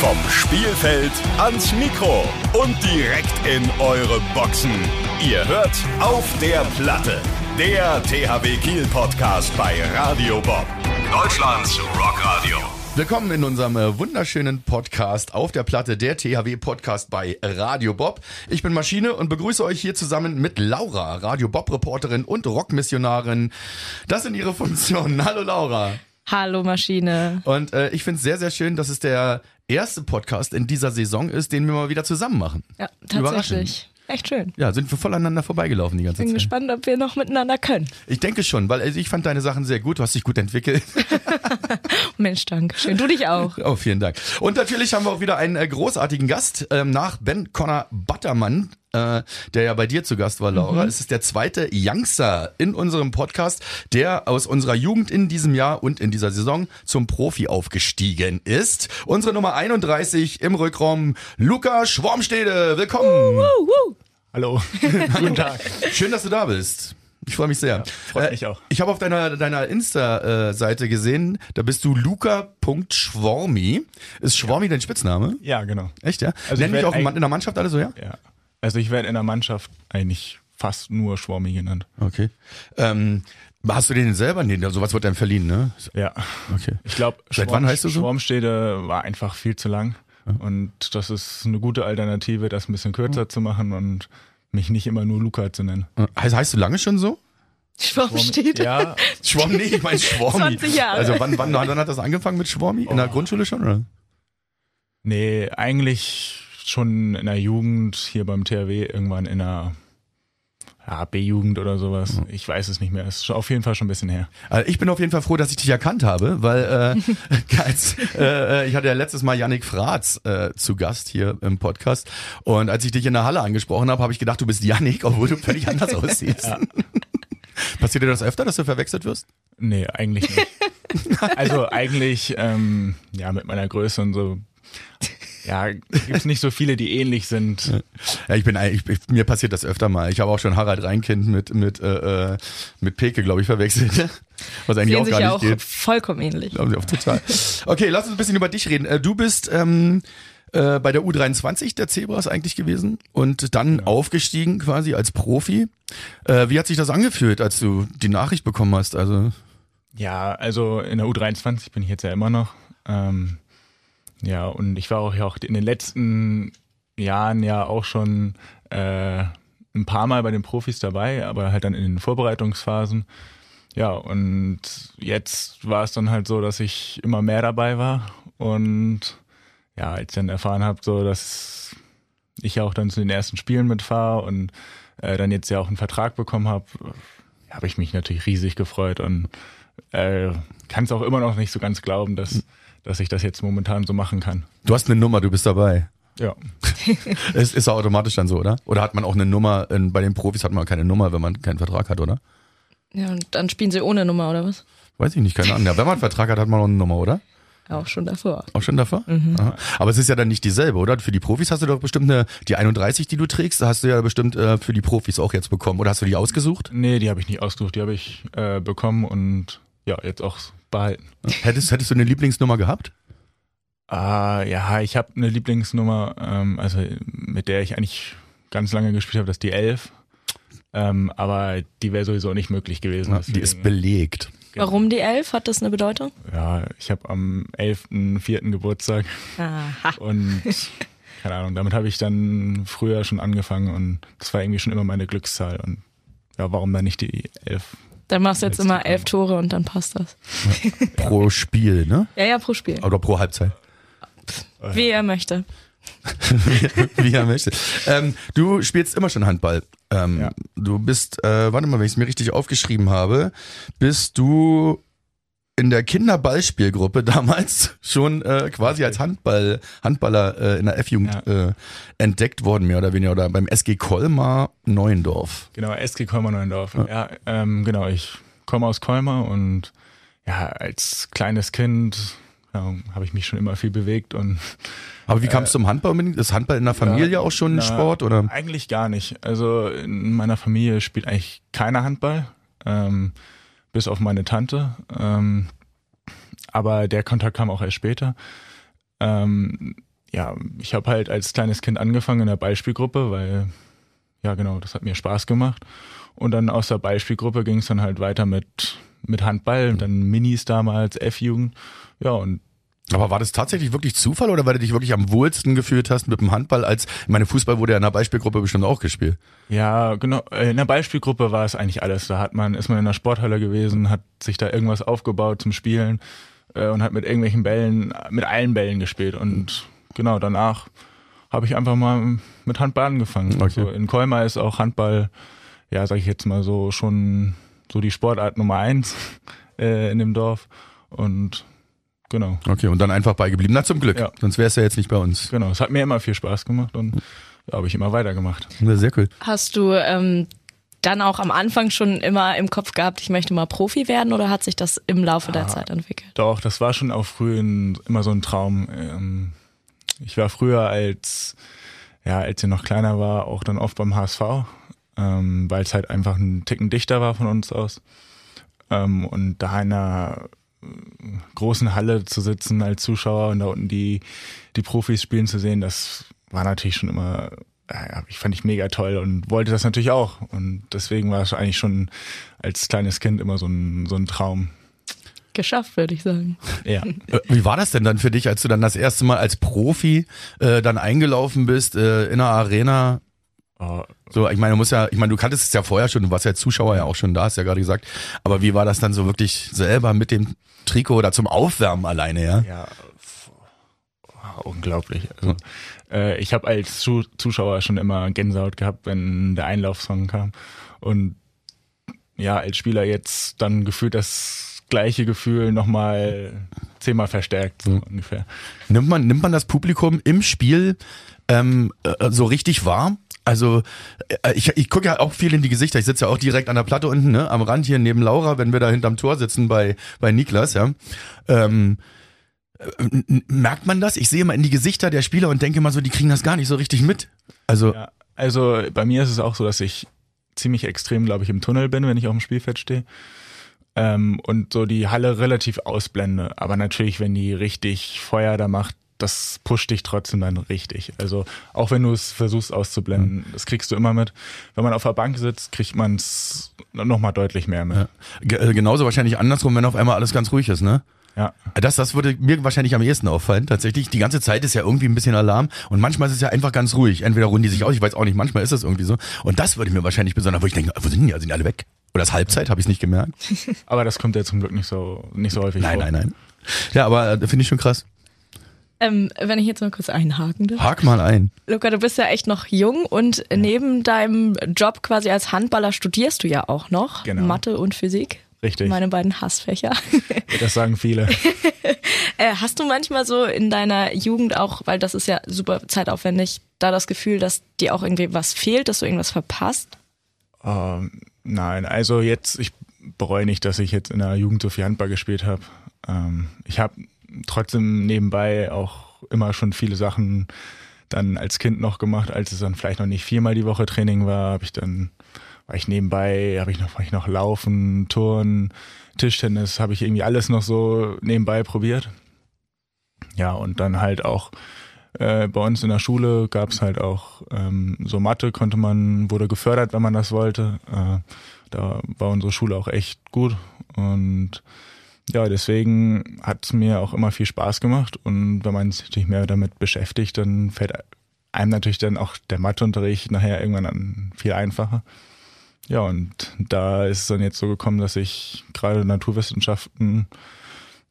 Vom Spielfeld ans Mikro und direkt in eure Boxen. Ihr hört auf der Platte. Der THW Kiel Podcast bei Radio Bob. Deutschlands Rockradio. Willkommen in unserem äh, wunderschönen Podcast auf der Platte, der THW Podcast bei Radio Bob. Ich bin Maschine und begrüße euch hier zusammen mit Laura, Radio Bob Reporterin und Rockmissionarin. Das sind ihre Funktionen. Hallo Laura. Hallo Maschine. Und äh, ich finde es sehr, sehr schön, dass es der erste Podcast in dieser Saison ist, den wir mal wieder zusammen machen. Ja, tatsächlich. Echt schön. Ja, sind wir voll aneinander vorbeigelaufen die ganze Bin Zeit. gespannt, ob wir noch miteinander können. Ich denke schon, weil also ich fand deine Sachen sehr gut, du hast dich gut entwickelt. Mensch, danke schön. Du dich auch. Oh, vielen Dank. Und natürlich haben wir auch wieder einen äh, großartigen Gast ähm, nach Ben Connor Buttermann. Äh, der ja bei dir zu Gast war, Laura. Es ist der zweite Youngster in unserem Podcast, der aus unserer Jugend in diesem Jahr und in dieser Saison zum Profi aufgestiegen ist. Unsere Nummer 31 im Rückraum, Luca Schwarmstede. Willkommen. Hallo, guten Tag. Schön, dass du da bist. Ich freue mich sehr. freut mich auch. Ich habe auf deiner, deiner Insta-Seite gesehen, da bist du luca.schwormi. Ist Schwormi dein Spitzname? Ja, genau. Echt, ja? Also Nennen ich dich auch in der Mannschaft alle so, ja? Ja. Also ich werde in der Mannschaft eigentlich fast nur Schwarmi genannt. Okay. Ähm, hast du den selber? Nee, sowas wird einem verliehen, ne? Ja. Okay. Ich glaube, Seit wann heißt du so? Schwarmstede war einfach viel zu lang. Und das ist eine gute Alternative, das ein bisschen kürzer zu machen und mich nicht immer nur Luca zu nennen. Heißt, heißt du lange schon so? Schwamm steht. Ja, Schwormi, nee, ich meine Schwormi. 20 Jahre. Also wann, wann, wann hat das angefangen mit Schwormi? In der Oh. Grundschule schon, oder? nee, eigentlich schon in der Jugend, hier beim THW, irgendwann in der ja, B-Jugend oder sowas. Ich weiß es nicht mehr. Ist schon auf jeden Fall schon ein bisschen her. Also ich bin auf jeden Fall froh, dass ich dich erkannt habe, weil äh, als, äh, ich hatte ja letztes Mal Yannick Fratz äh, zu Gast hier im Podcast und als ich dich in der Halle angesprochen habe, habe ich gedacht, du bist Yannick, obwohl du völlig anders aussiehst. Passiert dir das öfter, dass du verwechselt wirst? Nee, eigentlich nicht. also eigentlich, ähm, ja, mit meiner Größe und so, ja, gibt's nicht so viele, die ähnlich sind. Ja, ich bin eigentlich, ich, mir passiert das öfter mal. Ich habe auch schon Harald Reinkind mit mit äh, äh, mit Peke, glaube ich, verwechselt. Was eigentlich Sehen auch gar ja nicht auch geht. vollkommen ähnlich. Glauben Sie auch total. Okay, lass uns ein bisschen über dich reden. Äh, Du bist ähm, äh, bei der U23 der Zebras eigentlich gewesen und dann aufgestiegen quasi als Profi. Äh, wie hat sich das angefühlt, als du die Nachricht bekommen hast? Also Ja, also in der U23 bin ich jetzt ja immer noch. Ähm, ja, und ich war auch ja auch in den letzten Jahren ja auch schon äh, ein paar Mal bei den Profis dabei, aber halt dann in den Vorbereitungsphasen. Ja, und jetzt war es dann halt so, dass ich immer mehr dabei war und ja, als ich dann erfahren habe, so dass ich auch dann zu den ersten Spielen mitfahre und äh, dann jetzt ja auch einen Vertrag bekommen habe, habe ich mich natürlich riesig gefreut und äh, kann es auch immer noch nicht so ganz glauben, dass, dass ich das jetzt momentan so machen kann. du hast eine Nummer, du bist dabei. Ja. Es ist ja automatisch dann so, oder? Oder hat man auch eine Nummer? In, bei den Profis hat man keine Nummer, wenn man keinen Vertrag hat, oder? Ja, und dann spielen sie ohne Nummer, oder was? Weiß ich nicht, keine Ahnung. Ja, wenn man einen Vertrag hat, hat man auch eine Nummer, oder? Auch schon davor. Auch schon davor? Aha. Aber es ist ja dann nicht dieselbe, oder? Für die Profis hast du doch bestimmt eine, die 31, die du trägst, hast du ja bestimmt äh, für die Profis auch jetzt bekommen. Oder hast du die ausgesucht? Nee, die habe ich nicht ausgesucht, die habe ich äh, bekommen und ja, jetzt auch behalten. Hättest, hättest du eine Lieblingsnummer gehabt? Ah, ja, ich habe eine Lieblingsnummer, ähm, also mit der ich eigentlich ganz lange gespielt habe, das ist die 11. Ähm, aber die wäre sowieso nicht möglich gewesen. Ja, die ist belegt. Warum die Elf? Hat das eine Bedeutung? Ja, ich habe am 11.04. Geburtstag Aha. und keine Ahnung, damit habe ich dann früher schon angefangen und das war irgendwie schon immer meine Glückszahl und ja, warum dann nicht die 11? Dann machst du jetzt immer elf Tore und dann passt das. Pro Spiel, ne? Ja, ja, pro Spiel. Oder pro Halbzeit. Wie er möchte. Wie er möchte. Ähm, du spielst immer schon Handball. Ähm, Ja. Du bist, äh, warte mal, wenn ich es mir richtig aufgeschrieben habe, bist du in der Kinderballspielgruppe damals schon äh, quasi als Handball, Handballer äh, in der F-Jugend äh, entdeckt worden, mehr oder weniger, oder beim SG Kolmar Neuendorf. Genau, SG Kolmar Neuendorf. Ja, ähm, genau, ich komme aus Kolmar und ja, als kleines Kind ja, habe ich mich schon immer viel bewegt und Aber wie kam es zum Handball unbedingt? Ist Handball in der Familie Ja, auch schon ein na, Sport? Oder? Eigentlich gar nicht. Also in meiner Familie spielt eigentlich keiner Handball, ähm, bis auf meine Tante. Ähm, aber der Kontakt kam auch erst später. Ähm, ja, ich habe halt als kleines Kind angefangen in der Ballspielgruppe, weil, ja genau, das hat mir Spaß gemacht. Und dann aus der Ballspielgruppe ging es dann halt weiter mit, mit Handball, dann Minis damals, F-Jugend. Ja, und Aber war das tatsächlich wirklich Zufall oder weil du dich wirklich am wohlsten gefühlt hast mit dem Handball als, ich meine, Fußball wurde ja in der Beispielgruppe bestimmt auch gespielt. Ja, genau. Äh, In der Beispielgruppe war es eigentlich alles. Da hat man, ist man in der Sporthalle gewesen, hat sich da irgendwas aufgebaut zum Spielen äh, und hat mit irgendwelchen Bällen, mit allen Bällen gespielt. Und genau, danach habe ich einfach mal mit Handball angefangen. Okay. Also in Colmar ist auch Handball, ja, sag ich jetzt mal so, schon so die Sportart Nummer eins äh, in dem Dorf. Und genau, Okay, und dann einfach beigeblieben. Na, zum Glück. Ja. Sonst wär's ja jetzt nicht bei uns. genau. Es hat mir immer viel Spaß gemacht und ja, habe ich immer weitergemacht. Ja, sehr cool. Hast du ähm, dann auch am Anfang schon immer im Kopf gehabt, ich möchte mal Profi werden oder hat sich das im Laufe der Zeit entwickelt? Doch, das war schon auch früh ein, immer so ein Traum. Ähm, ich war früher als, ja, als ich noch kleiner war, auch dann oft beim HSV, ähm, weil es halt einfach ein Ticken dichter war von uns aus. Ähm, und da in einer äh, großen Halle zu sitzen als Zuschauer und da unten die, die Profis spielen zu sehen, das war natürlich schon immer, ja, ich fand ich mega toll und wollte das natürlich auch. Und deswegen war es eigentlich schon als kleines Kind immer so ein, so ein Traum. Geschafft, würde ich sagen. Ja. Äh, Wie war das denn dann für dich, als du dann das erste Mal als Profi äh, dann eingelaufen bist äh, in einer Arena? Oh, So, ich meine, du musst ja, ich meine, du kanntest es ja vorher schon, du warst ja als Zuschauer ja auch schon da, hast ja gerade gesagt. Aber wie war das dann so wirklich selber mit dem Trikot oder zum Aufwärmen alleine, ja? Ja, unglaublich. Also, äh, ich habe als Zu Zuschauer schon immer Gänsehaut gehabt, wenn der Einlaufsong kam. Und ja, als Spieler jetzt dann gefühlt das gleiche Gefühl nochmal zehnmal verstärkt, so ungefähr. Nimmt man, nimmt man das Publikum im Spiel ähm, äh, so richtig wahr? Also äh, ich, ich gucke ja auch viel in die Gesichter. Ich sitze ja auch direkt an der Platte unten, ne, am Rand hier neben Laura, wenn wir da hinterm Tor sitzen bei bei Niklas, ja. Ähm, äh, merkt man das? Ich sehe immer in die Gesichter der Spieler und denke mal so, die kriegen das gar nicht so richtig mit. Also Ja, also bei mir ist es auch so, dass ich ziemlich extrem, glaube ich, im Tunnel bin, wenn ich auf dem Spielfeld stehe. Ähm, und so die Halle relativ ausblende. Aber natürlich, wenn die richtig Feuer da macht, das pusht dich trotzdem dann richtig. Also auch wenn du es versuchst auszublenden, das kriegst du immer mit. Wenn man auf der Bank sitzt, kriegt man es nochmal deutlich mehr mit. Ge- äh, genauso wahrscheinlich andersrum, wenn auf einmal alles ganz ruhig ist, ne? Ja. Das, das würde mir wahrscheinlich am ehesten auffallen. Tatsächlich, die ganze Zeit ist ja irgendwie ein bisschen Alarm und manchmal ist es ja einfach ganz ruhig. Entweder ruhen die sich aus, ich weiß auch nicht, manchmal ist es irgendwie so. Und das würde mir wahrscheinlich besonders, wo ich denke, wo sind die? Sind die alle weg? Oder ist Halbzeit? Habe ich es nicht gemerkt? Aber das kommt ja zum Glück nicht so, nicht so häufig Nein, vor. nein, nein. Ja, aber äh, finde ich schon krass. Ähm, wenn ich jetzt mal kurz einhaken darf. Hak mal ein. Luca, du bist ja echt noch jung und neben deinem Job quasi als Handballer studierst du ja auch noch Genau. Mathe und Physik. Richtig. Meine beiden Hassfächer. Das sagen viele. Äh, hast du manchmal so in deiner Jugend auch, weil das ist ja super zeitaufwendig, da das Gefühl, dass dir auch irgendwie was fehlt, dass du irgendwas verpasst? Ähm, nein, also jetzt, ich bereue nicht, dass ich jetzt in der Jugend so viel Handball gespielt habe. Ähm, ich habe trotzdem nebenbei auch immer schon viele Sachen dann als Kind noch gemacht, als es dann vielleicht noch nicht viermal die Woche Training war, habe ich dann war ich nebenbei, habe ich noch war ich noch Laufen, Turnen, Tischtennis, habe ich irgendwie alles noch so nebenbei probiert. Ja, und dann halt auch äh, bei uns in der Schule gab es halt auch ähm, so Mathe, konnte man, wurde gefördert, wenn man das wollte. Äh, da war unsere Schule auch echt gut. Und ja, deswegen hat es mir auch immer viel Spaß gemacht. Und wenn man sich natürlich mehr damit beschäftigt, dann fällt einem natürlich dann auch der Matheunterricht nachher irgendwann an viel einfacher. Ja, und da ist es dann jetzt so gekommen, dass ich gerade Naturwissenschaften,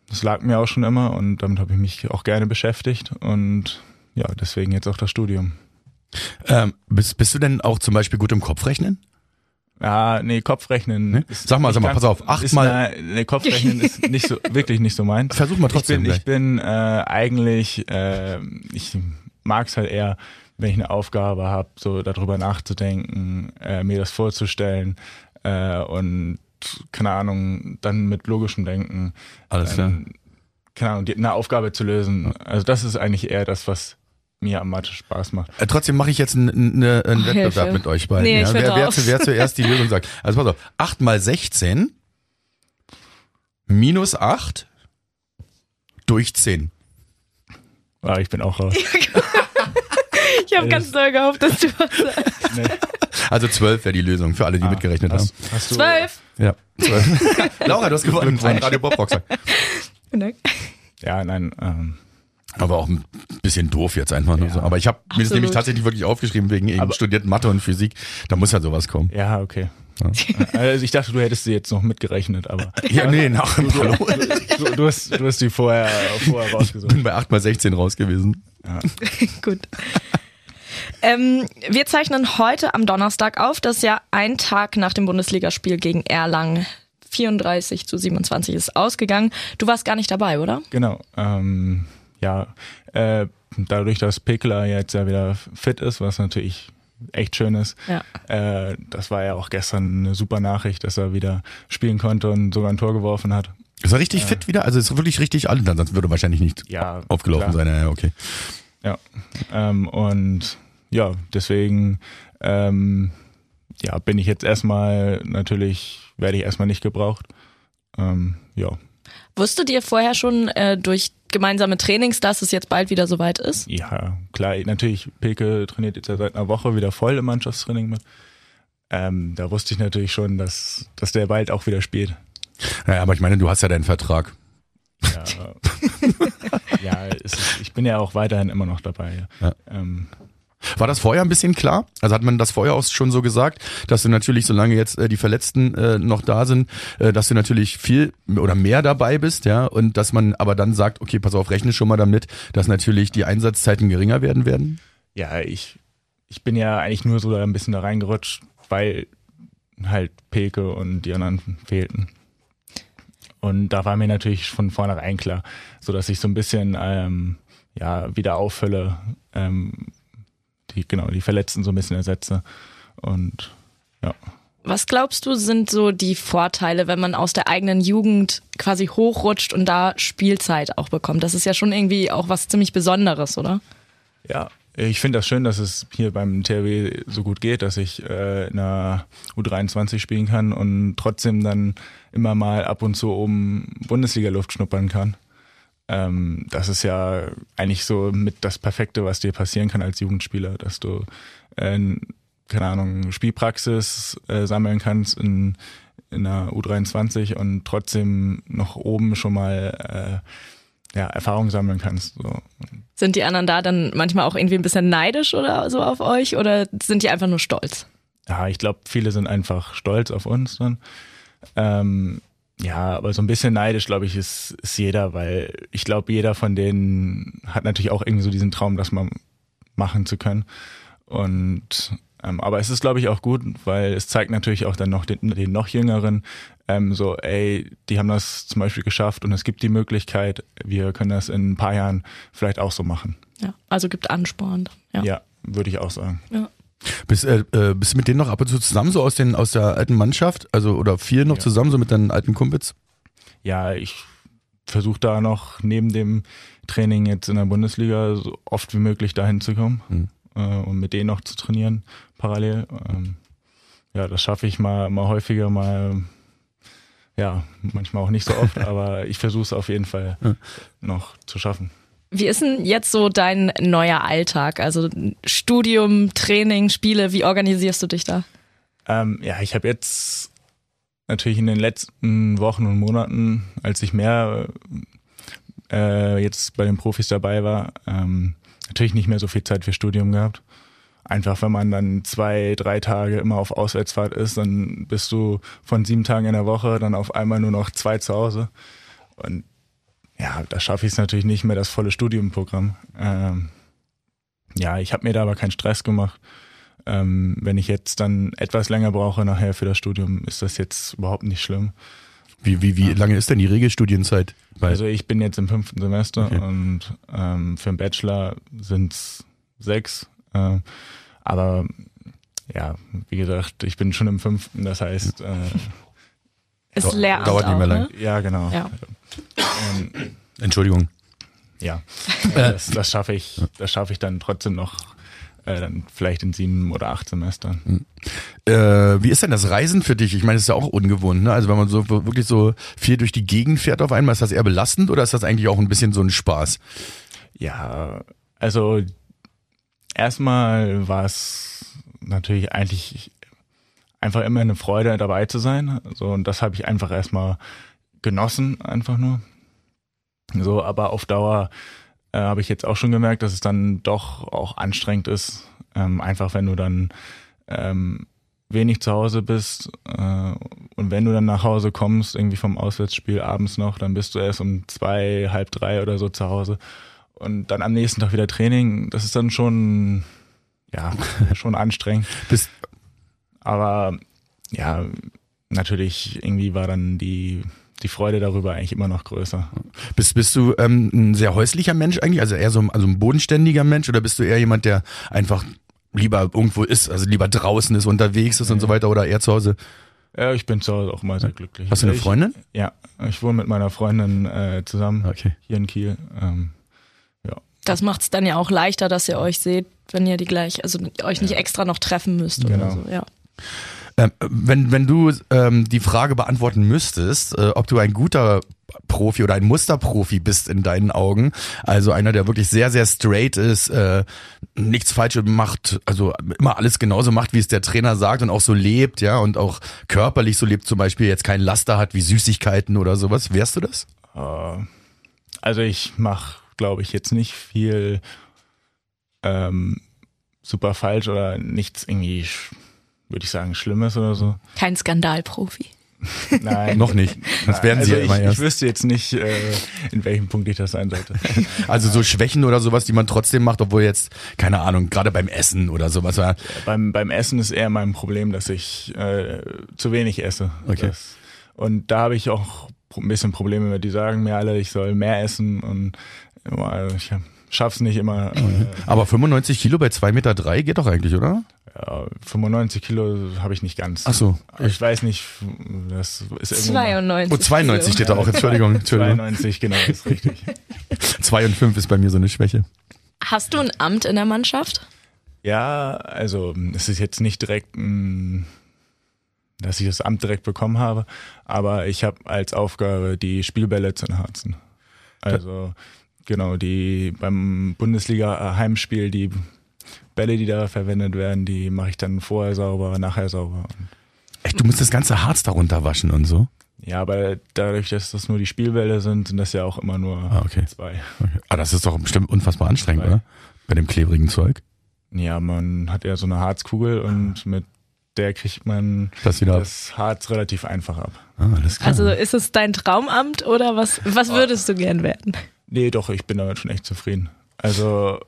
das lag mir auch schon immer und damit habe ich mich auch gerne beschäftigt und ja, deswegen jetzt auch das Studium. Ähm, bist, bist du denn auch zum Beispiel gut im Kopfrechnen? Ja, nee, Kopfrechnen. Ne? ist Sag mal, sag mal, pass auf, acht ist mal- eine- Nee, Kopfrechnen ist nicht so, wirklich nicht so meins. Versuch mal trotzdem Ich bin, ich bin äh, eigentlich, äh, ich mag es halt eher, wenn ich eine Aufgabe habe, so darüber nachzudenken, äh, mir das vorzustellen äh, und keine Ahnung, dann mit logischem Denken, Alles klar. ähm, keine Ahnung, die, eine Aufgabe zu lösen. Also das ist eigentlich eher das, was mir am Mathe Spaß macht. Äh, trotzdem mache ich jetzt einen, einen, einen Oh, Wettbewerb Hilfe. mit euch beiden. Nee, ja? wer, wer, wer zuerst die Lösung sagt. Also pass auf, 8 mal 16 minus 8 durch 10. Ah, ich bin auch raus. Ich habe ganz doll gehofft, dass du was sagst. Nee. Also zwölf wäre die Lösung für alle, die mitgerechnet hast, haben. hast du, Zwölf. Ja, zwölf. Laura, du hast gewonnen. Ein Radio Bob Boxer. Ja, nein. Ähm, Aber auch ein bisschen doof jetzt einfach nur Ja. so. Aber ich habe mir das nämlich tatsächlich wirklich aufgeschrieben wegen eben studierten Mathe und Physik. Da muss ja sowas kommen. ja, okay. Also ich dachte, du hättest sie jetzt noch mitgerechnet, aber Ja, nee, nach dem Hallo. du, du, hast, du hast die vorher, vorher rausgesucht. bin bei 8 mal 16 raus gewesen. Gut. Ähm, wir zeichnen heute am Donnerstag auf. Das ist ja ein Tag nach dem Bundesligaspiel gegen Erlangen. 34 zu 27 ist ausgegangen. Du warst gar nicht dabei, oder? Genau. Ähm, ja, äh, dadurch, dass Pekler jetzt ja wieder fit ist, was natürlich echt schön ist. Ja. Äh, das war ja auch gestern eine super Nachricht, dass er wieder spielen konnte und sogar ein Tor geworfen hat. Ist er richtig fit wieder? Also ist wirklich richtig alt, sonst würde er wahrscheinlich nicht Ja, aufgelaufen klar. sein. Ja, okay. Ja. Ähm, und ja, deswegen ähm, ja, bin ich jetzt erstmal natürlich, werde ich erstmal nicht gebraucht. Ähm, ja. Wusstet ihr vorher schon äh, durch gemeinsame Trainings, dass es jetzt bald wieder soweit ist? Ja, klar, natürlich, Peke trainiert jetzt ja seit einer Woche wieder voll im Mannschaftstraining mit. Ähm, da wusste ich natürlich schon, dass, dass der bald auch wieder spielt. Ja, aber ich meine, du hast ja deinen Vertrag. Ja, ja es ist, ich bin ja auch weiterhin immer noch dabei. Ja. Ähm, War das vorher ein bisschen klar? Also hat man das vorher auch schon so gesagt, dass du natürlich, solange jetzt äh, die Verletzten äh, noch da sind, äh, dass du natürlich viel oder mehr dabei bist, ja, und dass man aber dann sagt, okay, pass auf, rechne schon mal damit, dass natürlich die Einsatzzeiten geringer werden werden. ja, ich, ich bin ja eigentlich nur so ein bisschen da reingerutscht, weil halt Peke und die anderen fehlten. Und da war mir natürlich von vornherein klar, so dass ich so ein bisschen ähm, ja wieder auffülle, ähm, die genau die Verletzten so ein bisschen ersetze und ja. Was glaubst du, sind so die Vorteile, wenn man aus der eigenen Jugend quasi hochrutscht und da Spielzeit auch bekommt? Das ist ja schon irgendwie auch was ziemlich Besonderes, oder? Ja, ich finde das schön, dass es hier beim THW so gut geht, dass ich äh, in der U23 spielen kann und trotzdem dann immer mal ab und zu oben Bundesliga-Luft schnuppern kann. Ähm, das ist ja eigentlich so mit das Perfekte, was dir passieren kann als Jugendspieler, dass du, äh, keine Ahnung, Spielpraxis äh, sammeln kannst in, in der U23 und trotzdem noch oben schon mal äh, ja, Erfahrung sammeln kannst. So. Sind die anderen da dann manchmal auch irgendwie ein bisschen neidisch oder so auf euch oder sind die einfach nur stolz? ja, ich glaube, viele sind einfach stolz auf uns dann. Ähm, ja, aber so ein bisschen neidisch, glaube ich, ist, ist jeder, weil ich glaube, jeder von denen hat natürlich auch irgendwie so diesen Traum, das mal machen zu können. Und ähm, aber es ist, glaube ich, auch gut, weil es zeigt natürlich auch dann noch den, den noch Jüngeren, ähm, so, ey, die haben das zum Beispiel geschafft und es gibt die Möglichkeit, wir können das in ein paar Jahren vielleicht auch so machen. Ja, also gibt Ansporn. Ja. Ja, würde ich auch sagen. ja. Bist, äh, äh, bist du mit denen noch ab und zu zusammen, so aus, den, aus der alten Mannschaft? Also, oder viel noch Ja. zusammen, so mit deinen alten Kumpels? ja, ich versuche da noch neben dem Training jetzt in der Bundesliga so oft wie möglich dahin zu kommen Mhm. äh, und mit denen noch zu trainieren parallel. Ähm, ja, das schaffe ich mal, mal häufiger, mal ja, manchmal auch nicht so oft, aber ich versuche es auf jeden Fall noch zu schaffen. Wie ist denn jetzt so dein neuer Alltag? Also Studium, Training, Spiele, wie organisierst du dich da? Ähm, ja, ich habe jetzt natürlich in den letzten Wochen und Monaten, als ich mehr äh, jetzt bei den Profis dabei war, ähm, natürlich nicht mehr so viel Zeit für Studium gehabt. Einfach wenn man dann zwei, drei Tage immer auf Auswärtsfahrt ist, dann bist du von sieben Tagen in der Woche dann auf einmal nur noch zwei zu Hause. Und ja, da schaffe ich es natürlich nicht mehr, das volle Studiumprogramm. Ähm, ja, ich habe mir da aber keinen Stress gemacht. Ähm, wenn ich jetzt dann etwas länger brauche nachher für das Studium, ist das jetzt überhaupt nicht schlimm. Wie, wie, wie lange ist denn die Regelstudienzeit? Bei, Also ich bin jetzt im fünften Semester Okay. und ähm, für einen Bachelor sind es sechs. Äh, aber ja, wie gesagt, ich bin schon im fünften, das heißt, äh, Ist Dau- Lehramt dauert nicht mehr lang. Ne? ja genau. Ja. Ähm, Entschuldigung. ja, das, das schaffe ich, das schaffe ich dann trotzdem noch, äh, dann vielleicht in sieben oder acht Semestern. Äh, wie ist denn das Reisen für dich? Ich meine, das ist ja auch ungewohnt, ne? Also wenn man so wirklich so viel durch die Gegend fährt auf einmal, ist das eher belastend oder ist das eigentlich auch ein bisschen so ein Spaß? Ja, also erstmal war es natürlich eigentlich einfach immer eine Freude dabei zu sein. So, und das habe ich einfach erstmal genossen, einfach nur. So, aber auf Dauer äh, habe ich jetzt auch schon gemerkt, dass es dann doch auch anstrengend ist. Ähm, einfach wenn du dann ähm, wenig zu Hause bist äh, und wenn du dann nach Hause kommst, irgendwie vom Auswärtsspiel abends noch, dann bist du erst um zwei, halb drei oder so zu Hause und dann am nächsten Tag wieder Training. Das ist dann schon, ja, schon anstrengend. Bist, Aber ja, natürlich irgendwie war dann die die Freude darüber eigentlich immer noch größer. bist, bist du ähm, ein sehr häuslicher Mensch eigentlich? Also eher so also ein bodenständiger Mensch oder bist du eher jemand, der einfach lieber irgendwo ist, also lieber draußen ist, unterwegs ist und so weiter oder eher zu Hause? Ja, ich bin zu Hause auch mal sehr glücklich. Hast du eine Ich- Freundin? Ja, ich wohne mit meiner Freundin äh, zusammen Okay. hier in Kiel. Ähm, Das macht es dann ja auch leichter, dass ihr euch seht, wenn ihr die gleich, also euch nicht extra noch treffen müsst oder Genau. so. Ja. Ähm, wenn, wenn du ähm, die Frage beantworten müsstest, äh, ob du ein guter Profi oder ein Musterprofi bist in deinen Augen, also einer, der wirklich sehr, sehr straight ist, äh, nichts Falsches macht, also immer alles genauso macht, wie es der Trainer sagt und auch so lebt, ja, und auch körperlich so lebt, zum Beispiel jetzt kein Laster hat wie Süßigkeiten oder sowas, wärst du das? äh, also ich mache, glaube ich, jetzt nicht viel ähm, super falsch oder nichts irgendwie, würde ich sagen, Schlimmes oder so. Kein Skandalprofi. Nein. Noch nicht. Das werden also sie ja ich, immer ich erst. wüsste jetzt nicht, äh, in welchem Punkt ich das sein sollte. Also so Schwächen oder sowas, die man trotzdem macht, obwohl jetzt, keine Ahnung, gerade beim Essen oder sowas. ja. beim, beim Essen ist eher mein Problem, dass ich äh, zu wenig esse. Okay. Das, und da habe ich auch ein bisschen Probleme mit. Die sagen mir alle, ich soll mehr essen und ich schaff's nicht immer. Äh, Aber 95 Kilo bei 2,3 Meter drei geht doch eigentlich, oder? ja, 95 Kilo habe ich nicht ganz. Ach so. Ich weiß nicht, das ist irgendwo mal- 92. Oh, 92 steht da auch. Entschuldigung, Entschuldigung. 92, genau, ist richtig. 2 und 5 ist bei mir so eine Schwäche. Hast du ein Amt in der Mannschaft? Ja, also es ist jetzt nicht direkt ein, dass ich das Amt direkt bekommen habe, aber ich habe als Aufgabe die Spielbälle zu enharzen. Also genau, die beim Bundesliga Heimspiel, die Bälle, die da verwendet werden, die mache ich dann vorher sauber, nachher sauber. Echt, du musst das ganze Harz darunter waschen und so. Ja, aber dadurch, dass das nur die Spielbälle sind, sind das ja auch immer nur Ah, okay. zwei. Okay. Ah, das ist doch bestimmt unfassbar anstrengend, Zwei. oder? Bei dem klebrigen Zeug. Ja, man hat ja so eine Harzkugel und mit der kriegt man Das das Harz relativ einfach ab. Ah, alles klar. Also ist es dein Traumamt oder was, was würdest du gern werden? Nee, doch, ich bin damit schon echt zufrieden. Also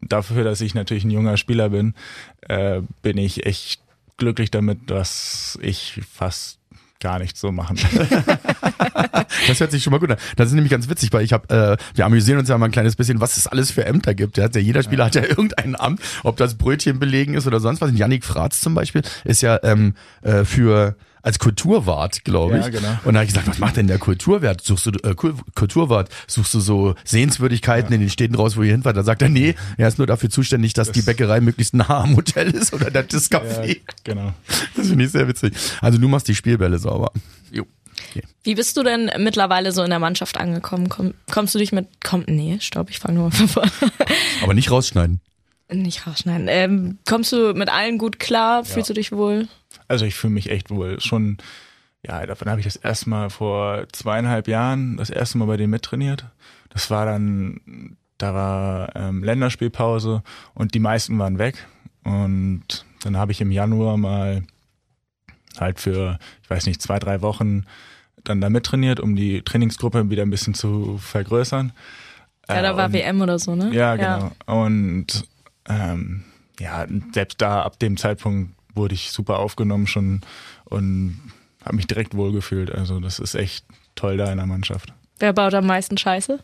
dafür, dass ich natürlich ein junger Spieler bin, äh, bin ich echt glücklich damit, dass ich fast gar nichts so machen. Das hört sich schon mal gut an. Das ist nämlich ganz witzig, weil ich habe, äh, wir amüsieren uns ja mal ein kleines bisschen, was es alles für Ämter gibt. Ja, ja, jeder Spieler hat ja irgendein Amt, ob das Brötchen belegen ist oder sonst was. Und Yannick Fratz zum Beispiel ist ja ähm, äh, für als Kulturwart, glaube ich. Ja, genau. Und da habe ich gesagt, was macht denn der Kulturwart? Suchst du äh, Kul- Kulturwart? Suchst du so Sehenswürdigkeiten in den Städten raus, wo ihr hinfahrt? Da sagt er, nee, er ist nur dafür zuständig, dass die Bäckerei möglichst nah am Hotel ist oder das Café. ja, genau. Das finde ich sehr witzig. Also du machst die Spielbälle sauber. Jo. Wie bist du denn mittlerweile so in der Mannschaft angekommen? Komm, kommst du dich mit, komm, nee, stopp, ich fange nur mal vorne. Aber nicht rausschneiden. Nicht rausschneiden. Ähm, kommst du mit allen gut klar? Fühlst du dich wohl? Also ich fühle mich echt wohl. Schon, ja, davon habe ich das erste Mal vor zweieinhalb Jahren das erste Mal bei denen mittrainiert. Das war dann, da war ähm, Länderspielpause und die meisten waren weg. Und dann habe ich im Januar mal halt für, ich weiß nicht, zwei, drei Wochen dann da mittrainiert, um die Trainingsgruppe wieder ein bisschen zu vergrößern. Ja, da Äh, war und- WM oder so, ne? ja, genau. Und ähm, ja, selbst da ab dem Zeitpunkt wurde ich super aufgenommen schon und habe mich direkt wohlgefühlt. Also das ist echt toll da in der Mannschaft. Wer baut am meisten Scheiße?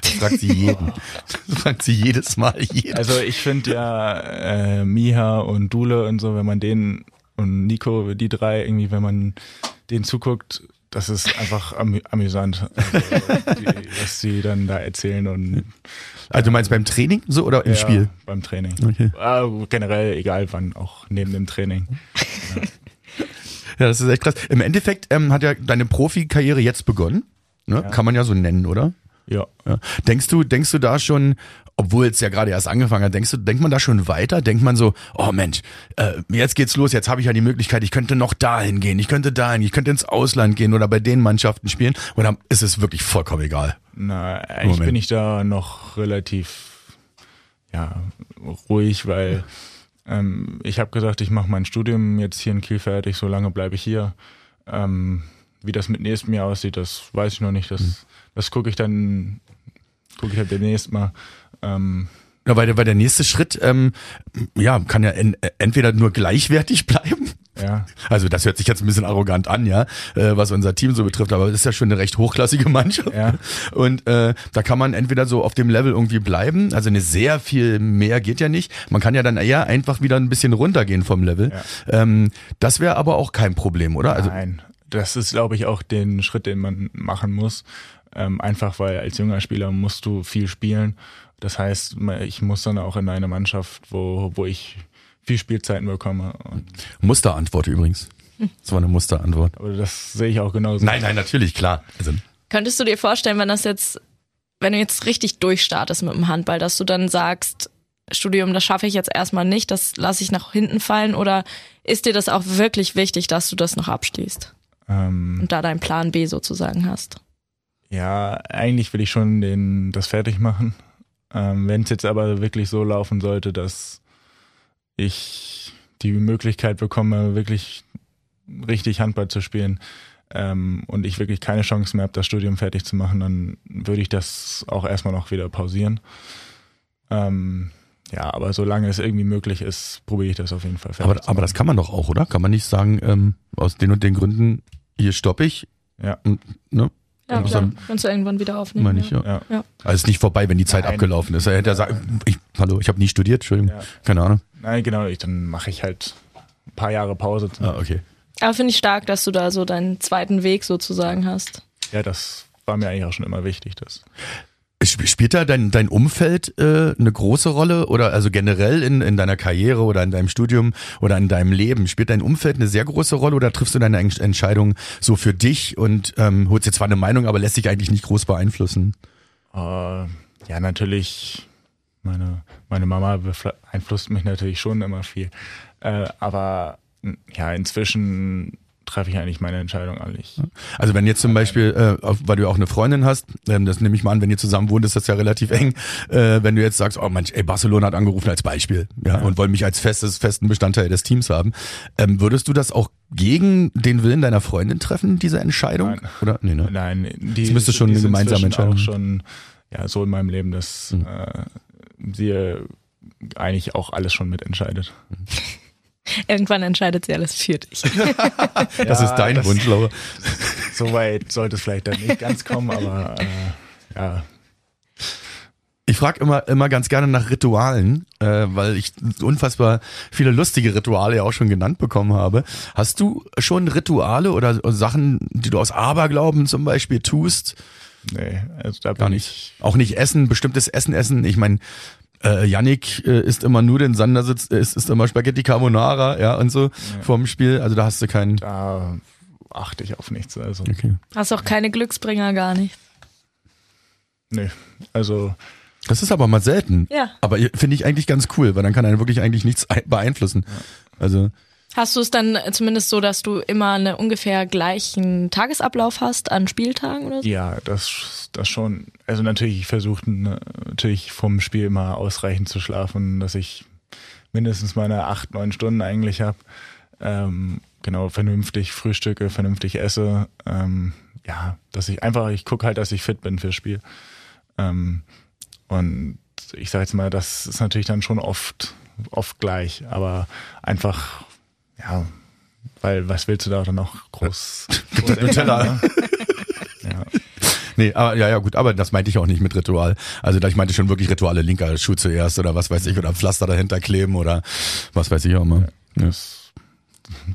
Das fragt sie jeden. Das fragt sie jedes Mal jeden. Also ich finde ja äh, Miha und Dule und so, wenn man denen und Nico, die drei irgendwie, wenn man denen zuguckt, das ist einfach amü amüsant, also, die, was sie dann da erzählen und Also du meinst beim Training so oder im ja, Spiel? beim Training. Okay. Ah, generell, egal wann, auch neben dem Training. Ja, das ist echt krass. Im Endeffekt ähm, hat ja deine Profikarriere jetzt begonnen. Ne? Ja. Kann man ja so nennen, oder? Ja. Ja. Denkst du, denkst du da schon, obwohl es ja gerade erst angefangen hat, denkst du, denkt man da schon weiter? Denkt man so, oh Mensch, äh, jetzt geht's los, jetzt habe ich ja die Möglichkeit, ich könnte noch dahin gehen, ich könnte dahin, ich könnte ins Ausland gehen oder bei den Mannschaften spielen oder ist es wirklich vollkommen egal? Na, eigentlich Moment. bin ich da noch relativ ja, ruhig, weil ähm, ich habe gesagt, ich mache mein Studium jetzt hier in Kiel fertig, so lange bleibe ich hier. Ähm, wie das mit nächstem Jahr aussieht, das weiß ich noch nicht. Das, das gucke ich dann, gucke ich halt demnächst mal. Ähm, Ja, weil, der- weil der nächste Schritt, ähm, ja, kann ja en, entweder nur gleichwertig bleiben. ja, Also das hört sich jetzt ein bisschen arrogant an, ja, äh, was unser Team so betrifft, aber das ist ja schon eine recht hochklassige Mannschaft. Ja. Und äh, da kann man entweder so auf dem Level irgendwie bleiben, also eine sehr viel mehr geht ja nicht. Man kann ja dann eher einfach wieder ein bisschen runtergehen vom Level. Ähm, das wäre aber auch kein Problem, oder? Also Nein, das ist, glaube ich, auch den Schritt, den man machen muss. Ähm, einfach weil als junger Spieler musst du viel spielen. Das heißt, ich muss dann auch in eine Mannschaft, wo, wo ich viel Spielzeiten bekomme. Und, Musterantwort übrigens. Das war eine Musterantwort. aber das sehe ich auch genauso. Nein, nein, natürlich, klar. Also, Könntest du dir vorstellen, wenn das jetzt, wenn du jetzt richtig durchstartest mit dem Handball, dass du dann sagst, Studium, das schaffe ich jetzt erstmal nicht, das lasse ich nach hinten fallen oder ist dir das auch wirklich wichtig, dass du das noch abschließt Ähm, und da deinen Plan B sozusagen hast? ja, eigentlich will ich schon den, das fertig machen. Ähm, Wenn es jetzt aber wirklich so laufen sollte, dass ich die Möglichkeit bekomme, wirklich richtig Handball zu spielen ähm, und ich wirklich keine Chance mehr habe, das Studium fertig zu machen, dann würde ich das auch erstmal noch wieder pausieren. Ähm, ja, aber solange es irgendwie möglich ist, probiere ich das auf jeden Fall fertig. aber, aber das kann man doch auch, oder? Kann man nicht sagen, ähm, aus den und den Gründen, hier stoppe ich. Ja. Und, ne? Ja, muss klar. dann- Kannst du irgendwann wieder aufnehmen. Meine ich, ja. Ja. Ja. Also ist nicht vorbei, wenn die Zeit Nein. abgelaufen ist. Er hätte ja sagen, ich, hallo, ich habe nie studiert, Entschuldigung. Ja. Keine Ahnung. Nein, genau, ich, dann mache ich halt ein paar Jahre Pause. Ah, okay. Aber finde ich stark, dass du da so deinen zweiten Weg sozusagen hast. Ja, das war mir eigentlich auch schon immer wichtig. Dass, Sp- Spielt da dein, dein Umfeld äh, eine große Rolle oder also generell in, in deiner Karriere oder in deinem Studium oder in deinem Leben? Spielt dein Umfeld eine sehr große Rolle oder triffst du deine Ent- Entscheidung so für dich und ähm, holst dir zwar eine Meinung, aber lässt dich eigentlich nicht groß beeinflussen? äh, ja, natürlich, meine, meine Mama beeinflusst mich natürlich schon immer viel. Äh, aber ja, inzwischen treffe ich eigentlich meine Entscheidung eigentlich. Also wenn jetzt zum Beispiel, äh, weil du ja auch eine Freundin hast, ähm, das nehme ich mal an, wenn ihr zusammen wohnt, ist das ja relativ eng. Äh, wenn du jetzt sagst, oh Mensch, ey, Barcelona hat angerufen als Beispiel, ja, und wollen mich als festes, festen Bestandteil des Teams haben, ähm, würdest du das auch gegen den Willen deiner Freundin treffen, diese Entscheidung? Nein. Oder? Nee, ne? Nein, die, Das müsste schon die eine gemeinsame Entscheidung. auch schon ja, so in meinem Leben, dass Mhm. äh, sie eigentlich auch alles schon mitentscheidet. Irgendwann entscheidet sie alles für dich. Das ist dein das- Wunsch, Laura. So weit sollte es vielleicht dann nicht ganz kommen, aber äh, ja, Ich frage immer, immer ganz gerne nach Ritualen, äh, weil ich unfassbar viele lustige Rituale ja auch schon genannt bekommen habe. Hast du schon Rituale oder Sachen, die du aus Aberglauben zum Beispiel tust? nee, also da bin Gar nicht. Auch nicht essen, bestimmtes Essen essen. Ich meine, äh, Yannick äh, isst immer nur den Sander sitzt, isst, isst immer Spaghetti Carbonara, ja, und so vorm Spiel. Also da hast du keinen. da achte ich auf nichts. Also Okay. Hast auch keine Glücksbringer, gar nicht. nee, also Das ist aber mal selten. Ja. Aber finde ich eigentlich ganz cool, weil dann kann einen wirklich eigentlich nichts ein- beeinflussen. Also Hast du es dann zumindest so, dass du immer einen ungefähr gleichen Tagesablauf hast an Spieltagen oder so? Ja, das, das schon. Also natürlich, ich versuche natürlich vom Spiel immer ausreichend zu schlafen, dass ich mindestens meine acht, neun Stunden eigentlich habe. Ähm, genau, vernünftig frühstücke, vernünftig esse. Ähm, ja, dass ich einfach, ich gucke halt, dass ich fit bin fürs Spiel. Ähm, und ich sage jetzt mal, das ist natürlich dann schon oft, oft gleich, aber einfach, ja, weil was willst du da dann noch groß? groß Nutella. ne? Ja. Nee, aber ja, ja, gut, aber das meinte ich auch nicht mit Ritual. Also da ich meinte schon wirklich Rituale, linker Schuh zuerst oder was weiß ich, oder Pflaster dahinter kleben oder was weiß ich auch immer. Ja. Das,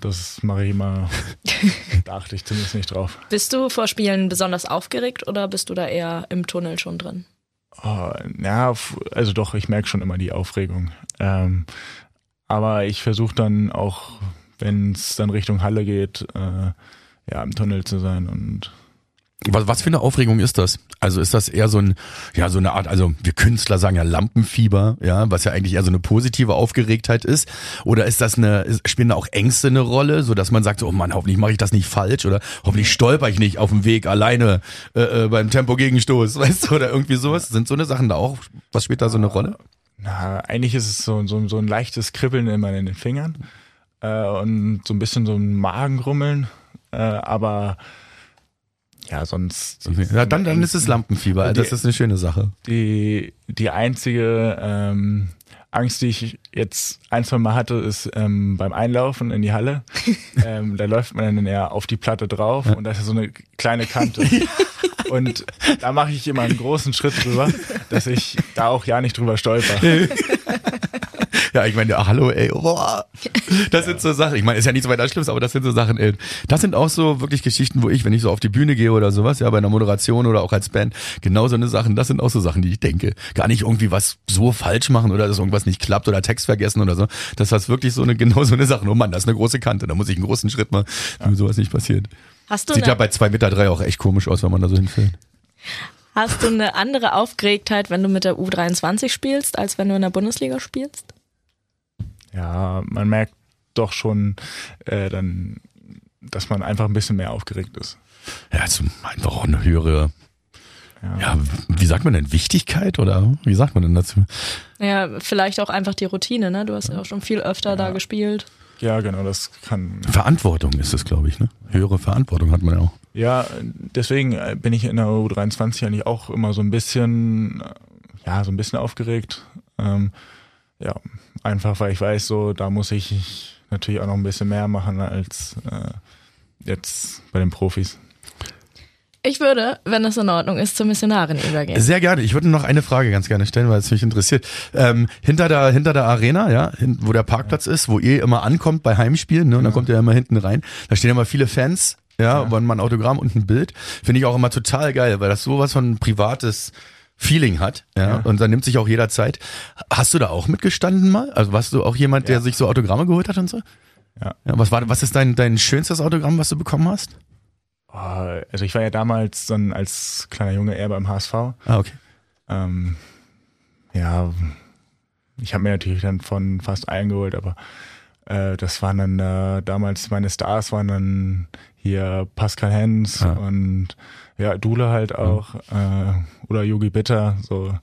das mache ich immer, da achte ich zumindest nicht drauf. Bist du vor Spielen besonders aufgeregt oder bist du da eher im Tunnel schon drin? Oh, ja, also doch, ich merke schon immer die Aufregung. Ähm, aber ich versuche dann auch, wenn es dann Richtung Halle geht, äh, ja, im Tunnel zu sein und Was, was für eine Aufregung ist das? Also ist das eher so ein, ja, so eine Art, also wir Künstler sagen ja Lampenfieber, ja, was ja eigentlich eher so eine positive Aufgeregtheit ist. Oder ist das eine, spielen da auch Ängste eine Rolle, so dass man sagt, oh Mann, hoffentlich mache ich das nicht falsch oder hoffentlich stolper ich nicht auf dem Weg alleine äh, äh, beim Tempo-Gegenstoß, weißt du, oder irgendwie sowas. Sind so eine Sachen da auch, was spielt da so eine Rolle? Na, eigentlich ist es so, so, so ein leichtes Kribbeln immer in den Fingern äh, und so ein bisschen so ein Magengrummeln, äh, aber ja, sonst. Ja, dann, dann ist es Lampenfieber. Also das ist eine schöne Sache. Die, die einzige ähm, Angst, die ich jetzt ein, zwei Mal hatte, ist ähm, beim Einlaufen in die Halle. ähm, da läuft man dann eher auf die Platte drauf ja. und da ist so eine kleine Kante. Und da mache ich immer einen großen Schritt drüber, dass ich da auch ja nicht drüber stolper. Ja, ich meine, ja, hallo, ey, boah. Das sind so Sachen. Ich meine, ist ja nicht so weiter Schlimmes, aber das sind so Sachen, ey. Das sind auch so wirklich Geschichten, wo ich, wenn ich so auf die Bühne gehe oder sowas, ja, bei einer Moderation oder auch als Band, genau so eine Sachen, das sind auch so Sachen, die ich denke. Gar nicht irgendwie was so falsch machen oder dass irgendwas nicht klappt oder Text vergessen oder so. Das ist wirklich so eine, genau so eine Sache. Oh Mann, das ist eine große Kante, da muss ich einen großen Schritt machen, damit sowas nicht passiert. Hast du Sieht ja bei zwei Meter drei auch echt komisch aus, wenn man da so hinfällt. Hast du eine andere Aufgeregtheit, wenn du mit der U23 spielst, als wenn du in der Bundesliga spielst? Ja, man merkt doch schon äh, dann, dass man einfach ein bisschen mehr aufgeregt ist. Ja, also einfach auch eine höhere, ja. ja, wie sagt man denn, Wichtigkeit oder wie sagt man denn dazu? Ja, vielleicht auch einfach die Routine, ne? Du hast ja auch schon viel öfter ja. da gespielt. Ja, genau, das kann. Verantwortung ist es, glaube ich, ne? Höhere Verantwortung hat man ja auch. Ja, deswegen äh, bin ich in der U23 eigentlich auch immer so ein bisschen, ja, so ein bisschen aufgeregt. Ähm, ja, einfach weil ich weiß, so da muss ich natürlich auch noch ein bisschen mehr machen als äh, jetzt bei den Profis. Ich würde, wenn es in Ordnung ist, zur Missionarin übergehen. Sehr gerne. Ich würde noch eine Frage ganz gerne stellen, weil es mich interessiert. Ähm, hinter der hinter der Arena, ja, hin, wo der Parkplatz ja. ist, wo ihr immer ankommt bei Heimspielen, ne, und ja. dann kommt ihr immer hinten rein. Da stehen immer viele Fans, ja, ja. wollen mal ein Autogramm und ein Bild. Finde ich auch immer total geil, weil das sowas von privates Feeling hat, ja, ja, und dann nimmt sich auch jeder Zeit. Hast du da auch mitgestanden mal? Also warst du auch jemand, der ja. sich so Autogramme geholt hat und so? Ja. ja. Was war, was ist dein, dein schönstes Autogramm, was du bekommen hast? Oh, also ich war ja damals dann als kleiner Junge eher beim HSV. Ah, okay. Ähm, ja, ich habe mir natürlich dann von fast allen geholt, aber äh, das waren dann äh, damals meine Stars waren dann hier Pascal Hens ah. und ja, Dule halt auch äh, oder Yogi Bitter so.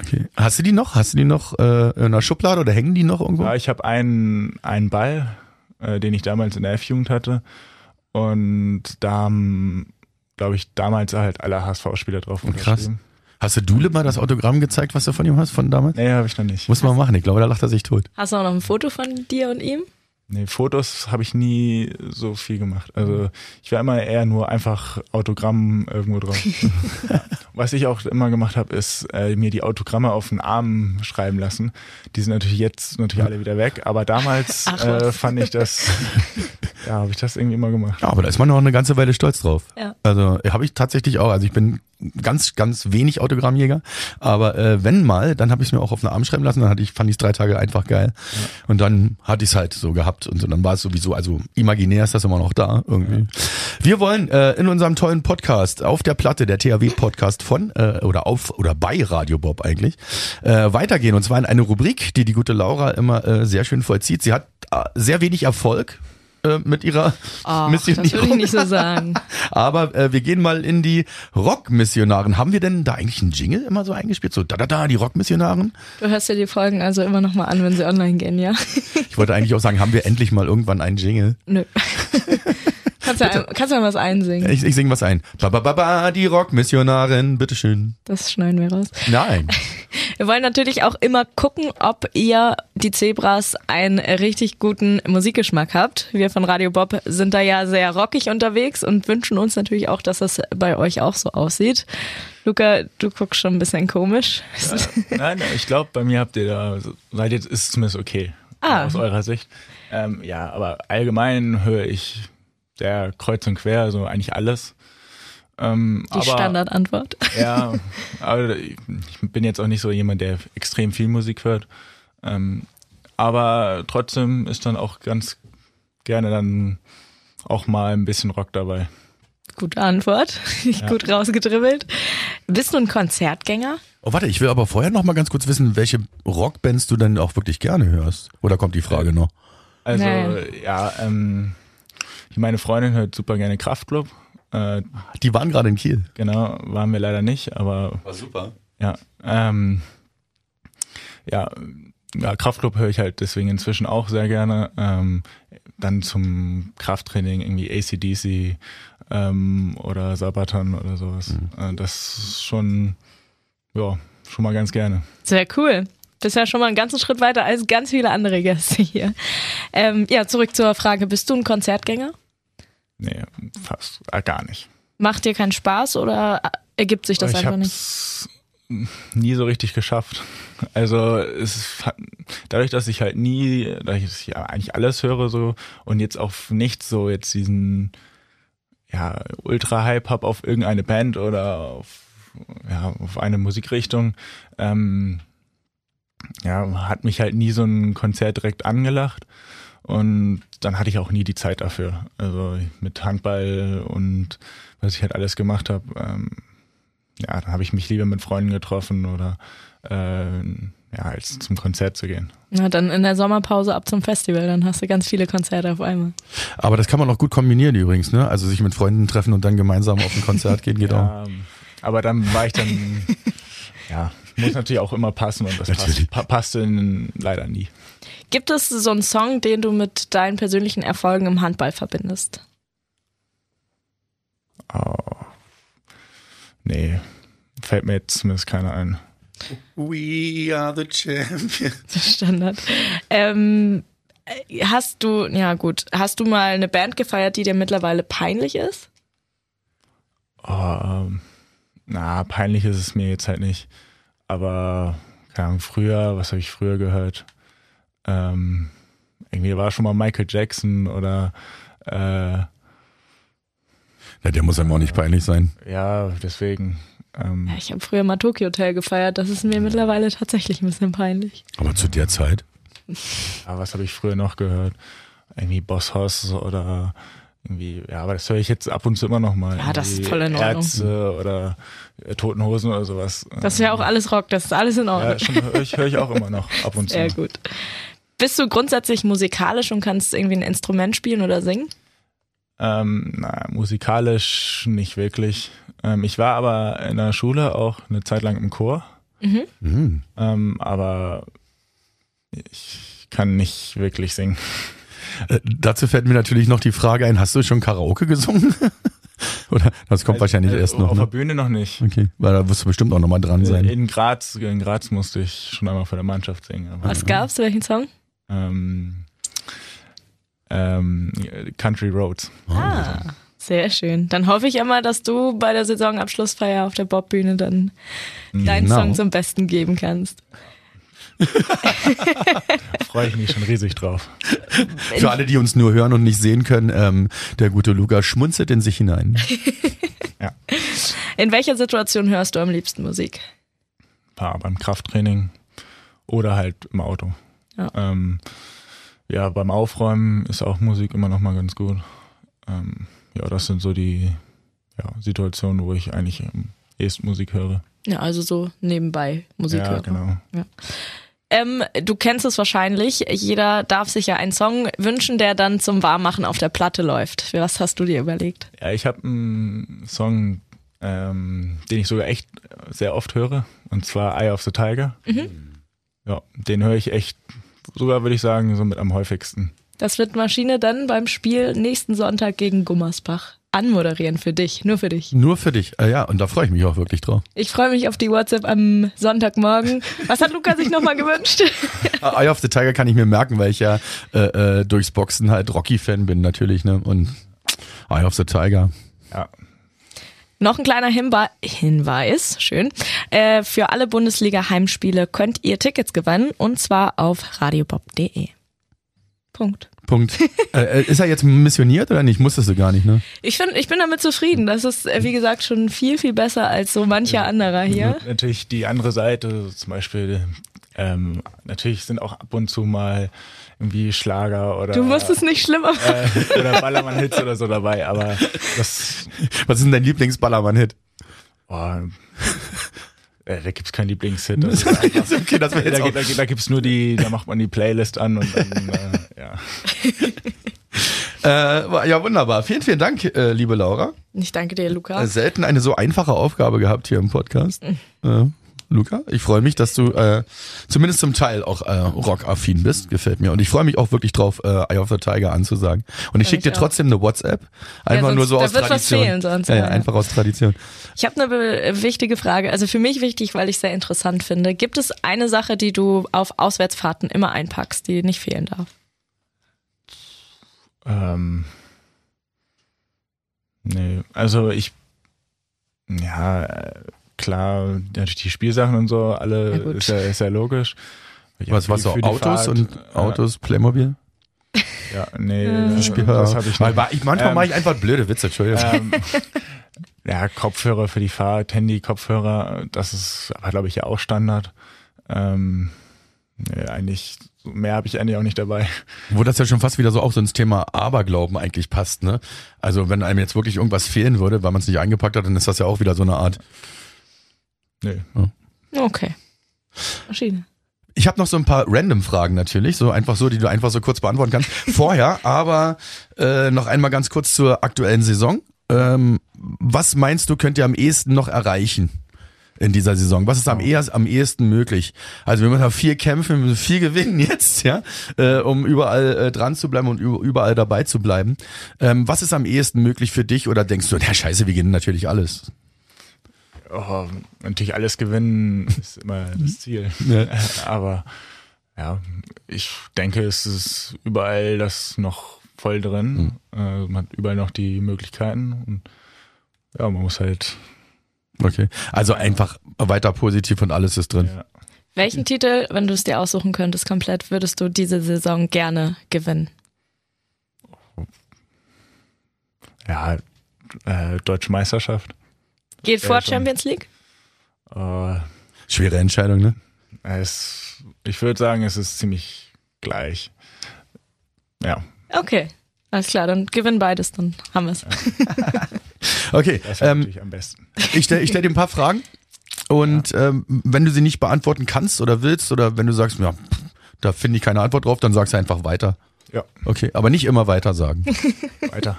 Okay. Hast du die noch? Hast du die noch äh, in einer Schublade oder hängen die noch irgendwo? Ja, ich habe einen einen Ball, äh, den ich damals in der F-Jugend hatte und da haben, glaube ich, damals halt alle HSV-Spieler drauf. Krass. Hast du Dule mal das Autogramm gezeigt, was du von ihm hast, von damals? Nee, habe ich noch nicht. Muss man machen, ich glaube, da lacht er sich tot. Hast du auch noch ein Foto von dir und ihm? Nee, Fotos habe ich nie so viel gemacht. Also ich war immer eher nur einfach Autogramm irgendwo drauf. Was ich auch immer gemacht habe, ist äh, mir die Autogramme auf den Arm schreiben lassen. Die sind natürlich jetzt natürlich alle wieder weg, aber damals Ach, äh, fand ich das, ja, habe ich das irgendwie immer gemacht. Ja, aber da ist man noch eine ganze Weile stolz drauf. Ja. Also habe ich tatsächlich auch. Also ich bin ganz, ganz wenig Autogrammjäger. Aber äh, wenn mal, dann habe ich es mir auch auf den Arm schreiben lassen. Dann hatte ich, fand ich es drei Tage einfach geil. Ja. Und dann hatte ich es halt so gehabt. Und so, dann war es sowieso, also imaginär ist das immer noch da irgendwie. Ja. Wir wollen äh, in unserem tollen Podcast auf der Platte, der THW-Podcast von äh, oder auf oder bei Radio Bob eigentlich, äh, weitergehen. Und zwar in eine Rubrik, die die gute Laura immer äh, sehr schön vollzieht. Sie hat äh, sehr wenig Erfolg äh, mit ihrer oh, Missionierung. Das würde ich nicht so sagen. Aber äh, wir gehen mal in die Rockmissionaren. Haben wir denn da eigentlich einen Jingle immer so eingespielt? So da da da, die Rockmissionaren? Du hörst ja die Folgen also immer noch mal an, wenn sie online gehen, ja. ich wollte eigentlich auch sagen, haben wir endlich mal irgendwann einen Jingle? Nö. Kannst du, ja, kannst du ja was einsingen? Ich, ich sing was ein. Ba, ba, ba, ba, die Rockmissionarin, bitteschön. Das schneiden wir raus. Nein. Wir wollen natürlich auch immer gucken, ob ihr, die Zebras, einen richtig guten Musikgeschmack habt. Wir von Radio Bob sind da ja sehr rockig unterwegs und wünschen uns natürlich auch, dass das bei euch auch so aussieht. Luca, du guckst schon ein bisschen komisch. Ja, nein, ich glaube, bei mir habt ihr da, seid jetzt ist es zumindest okay. Ah. Aus eurer Sicht. Ähm, ja, aber allgemein höre ich sehr kreuz und quer, so eigentlich alles. Ähm, Die aber, Standardantwort. Ja, aber ich bin jetzt auch nicht so jemand, der extrem viel Musik hört. Ähm, aber trotzdem ist dann auch ganz gerne dann auch mal ein bisschen Rock dabei. Gute Antwort. Gut rausgedribbelt. Bist du ein Konzertgänger? Oh, warte, ich will aber vorher noch mal ganz kurz wissen, welche Rockbands du denn auch wirklich gerne hörst. Oder kommt die Frage noch? Also Nee. ja, ähm, meine Freundin hört super gerne Kraftclub. Äh, Die waren gerade in Kiel. genau, waren wir leider nicht, aber War super. ja, ähm, ja, ja, Kraftclub höre ich halt deswegen inzwischen auch sehr gerne. Ähm, dann zum Krafttraining irgendwie ACDC ähm, oder Sabaton oder sowas. Äh, das ist schon, ja, schon mal ganz gerne. Sehr cool. Bist ja schon mal einen ganzen Schritt weiter als ganz viele andere Gäste hier. Ähm, ja, zurück zur Frage, bist du ein Konzertgänger? Nee, fast äh, gar nicht. Macht dir keinen Spaß oder ergibt sich das ich einfach nicht? hab's nie so richtig geschafft. Also es hat, dadurch, dass ich halt nie, dadurch, dass ich ja eigentlich alles höre so und jetzt auf nichts so jetzt diesen ja Ultra-Hype hab auf irgendeine Band oder auf ja auf eine Musikrichtung, ähm, ja hat mich halt nie so ein Konzert direkt angelacht und dann hatte ich auch nie die Zeit dafür. Also mit Handball und was ich halt alles gemacht habe. Ähm, ja, dann habe ich mich lieber mit Freunden getroffen oder äh, ja, als zum Konzert zu gehen. Na, dann in der Sommerpause ab zum Festival, dann hast du ganz viele Konzerte auf einmal. Aber das kann man auch gut kombinieren übrigens, ne? Also sich mit Freunden treffen und dann gemeinsam auf ein Konzert gehen, geht auch. Ja, ähm, aber dann war ich dann, ja, muss natürlich auch immer passen und das passt, pa passte in- leider nie. Gibt es so einen Song, den du mit deinen persönlichen Erfolgen im Handball verbindest? Oh. Nee, fällt mir jetzt zumindest keiner ein. We are the champions. Standard. Ähm, äh, hast du, ja gut, hast du mal eine Band gefeiert, die dir mittlerweile peinlich ist? Oh, ähm, na, peinlich ist es mir jetzt halt nicht. Aber, keine Ahnung, früher, was habe ich früher gehört? Ähm, irgendwie war schon mal Michael Jackson oder äh, Ja, der muss einem auch nicht peinlich sein. ja, deswegen. Ähm, Ja, ich habe früher mal Tokyo Hotel gefeiert, das ist mir mittlerweile tatsächlich ein bisschen peinlich. Aber zu der Zeit. ja, was habe ich früher noch gehört? Irgendwie Boss Hoss oder irgendwie, ja, aber das höre ich jetzt ab und zu immer noch mal. Ja, das ist voll in Ordnung. Ärzte oder äh, Toten Hosen oder sowas. Das ist ja auch alles Rock, das ist alles in Ordnung. Ja, schon höre ich, hör ich auch immer noch ab und zu. Sehr gut. Bist du grundsätzlich musikalisch und kannst irgendwie ein Instrument spielen oder singen? Ähm, na, musikalisch nicht wirklich. Ähm, ich war aber in der Schule auch eine Zeit lang im Chor, Mhm. ähm, aber ich kann nicht wirklich singen. Äh, dazu fällt mir natürlich noch die Frage ein, hast du schon Karaoke gesungen? Oder das kommt wahrscheinlich Äh, erst noch. Auf der Ne? Bühne noch nicht. Okay, weil da wirst du bestimmt auch nochmal dran sein. In Graz, in Graz musste ich schon einmal vor der Mannschaft singen. Was gab's? Welchen Song? ähm, ähm, Country Roads. Ah, sehr schön. Dann hoffe ich immer, dass du bei der Saisonabschlussfeier auf der Bobbühne dann deinen Genau. Song zum Besten geben kannst. Freue ich mich schon riesig drauf. Für alle, die uns nur hören und nicht sehen können, ähm, der gute Luca schmunzelt in sich hinein. In welcher Situation hörst du am liebsten Musik? Paar beim Krafttraining oder halt im Auto. Ja. Ähm, ja, beim Aufräumen ist auch Musik immer noch mal ganz gut. Ähm, ja, das sind so die ja, Situationen, wo ich eigentlich am ehesten Musik höre. Ja, also so nebenbei Musik ja, hören. genau. Ähm, du kennst es wahrscheinlich. Jeder darf sich ja einen Song wünschen, der dann zum Warmmachen auf der Platte läuft. Was hast du dir überlegt? Ja, ich habe einen Song, ähm, den ich sogar echt sehr oft höre, und zwar Eye of the Tiger. Ja, den höre ich echt, sogar würde ich sagen, so mit am häufigsten. Das wird Maschine dann beim Spiel nächsten Sonntag gegen Gummersbach anmoderieren für dich, nur für dich. Nur für dich. Äh, ja, und da freue ich mich auch wirklich drauf. Ich freue mich auf die WhatsApp am Sonntagmorgen. Was hat Luca sich nochmal gewünscht? Eye of the Tiger kann ich mir merken, weil ich ja äh, äh, durchs Boxen halt Rocky-Fan bin natürlich, ne? Und Eye of the Tiger. Ja, Noch ein kleiner Hinwe Hinweis, schön. Äh, für alle Bundesliga-Heimspiele könnt ihr Tickets gewinnen und zwar auf radiobob.de. Punkt. Punkt. äh, äh, ist er jetzt missioniert oder nicht? Musstest du gar nicht, ne? Ich finde, ich bin damit zufrieden. Das ist, äh, wie gesagt, schon viel, viel besser als so mancher anderer hier. Und natürlich die andere Seite, zum Beispiel Ähm, natürlich sind auch ab und zu mal irgendwie Schlager oder Du musst es nicht schlimmer machen. äh, oder Ballermann-Hits oder so dabei, aber das Was ist denn dein Lieblingsballermann-Hit? boah, äh, da gibt's keinen Lieblingshit. Das ist einfach, okay, das da, jetzt auch. da, da gibt's nur die, da macht man die Playlist an und dann, äh, ja. Äh, ja, wunderbar. Vielen, vielen Dank, äh, liebe Laura. Ich danke dir, Luca. Äh, selten eine so einfache Aufgabe gehabt hier im Podcast. Äh, Luca, ich freue mich, dass du äh, zumindest zum Teil auch äh, rockaffin bist. Gefällt mir. Und ich freue mich auch wirklich drauf, äh, Eye of the Tiger anzusagen. Und ich schicke dir auch. trotzdem eine WhatsApp. Einfach sonst- nur so da aus wird was Tradition. fehlen sonst, ja, ja, ja, ja. einfach aus Tradition. Ich habe eine wichtige Frage, also für mich wichtig, weil ich sehr interessant finde. Gibt es eine Sache, die du auf Auswärtsfahrten immer einpackst, die nicht fehlen darf? Ähm, nee, also ich, ja, äh, klar, natürlich die Spielsachen und so, Ja, alle gut. ist ja, ist ja logisch. Ich Was, die so Autos Fahrt, und Autos, Playmobil? Ja, nee, Ja. das, das habe ich nicht. Weil ich, manchmal Ähm, mache ich einfach blöde Witze, Entschuldigung. ähm, ja, Kopfhörer für die Fahrt, Handy, Kopfhörer, das ist aber, glaube ich, ja auch Standard. Ähm, nee, eigentlich, mehr habe ich eigentlich auch nicht dabei. Wo das ja schon fast wieder so auch so ins Thema Aberglauben eigentlich passt, ne? Also wenn einem jetzt wirklich irgendwas fehlen würde, weil man es nicht eingepackt hat, dann ist das ja auch wieder so eine Art. Nee. Okay. Verschiedene. Ich habe noch so ein paar random Fragen natürlich, so einfach so, die du einfach so kurz beantworten kannst. Vorher, aber äh, noch einmal ganz kurz zur aktuellen Saison. Ähm, was meinst du, könnt ihr am ehesten noch erreichen in dieser Saison? Was ist am, ehesten, am ehesten möglich? Also wir müssen noch viel kämpfen, wir müssen viel gewinnen jetzt, ja, äh, um überall äh, dran zu bleiben und überall dabei zu bleiben. Ähm, was ist am ehesten möglich für dich oder denkst du, na scheiße, wir gewinnen natürlich alles? Oh, natürlich alles gewinnen ist immer das Ziel. Ja. Aber ja, ich denke, es ist überall das noch voll drin. Äh, man hat überall noch die Möglichkeiten und ja, man muss halt Okay. Also einfach weiter positiv und alles ist drin. ja, Welchen Titel, wenn du es dir aussuchen könntest, komplett würdest du diese Saison gerne gewinnen? ja äh, deutsche Meisterschaft. Geht Ja, vor schon. Champions League? Äh, Schwere Entscheidung, ne? es, ich würde sagen, es ist ziemlich gleich. Ja, Okay. Alles klar, dann gewinnen beides, dann haben wir es. Okay, das wäre ähm, natürlich am besten. ich stelle stell dir ein paar Fragen und ähm, wenn du sie nicht beantworten kannst oder willst oder wenn du sagst, ja, da finde ich keine Antwort drauf, dann sagst du einfach weiter. Ja, Okay, aber nicht immer weiter sagen. weiter.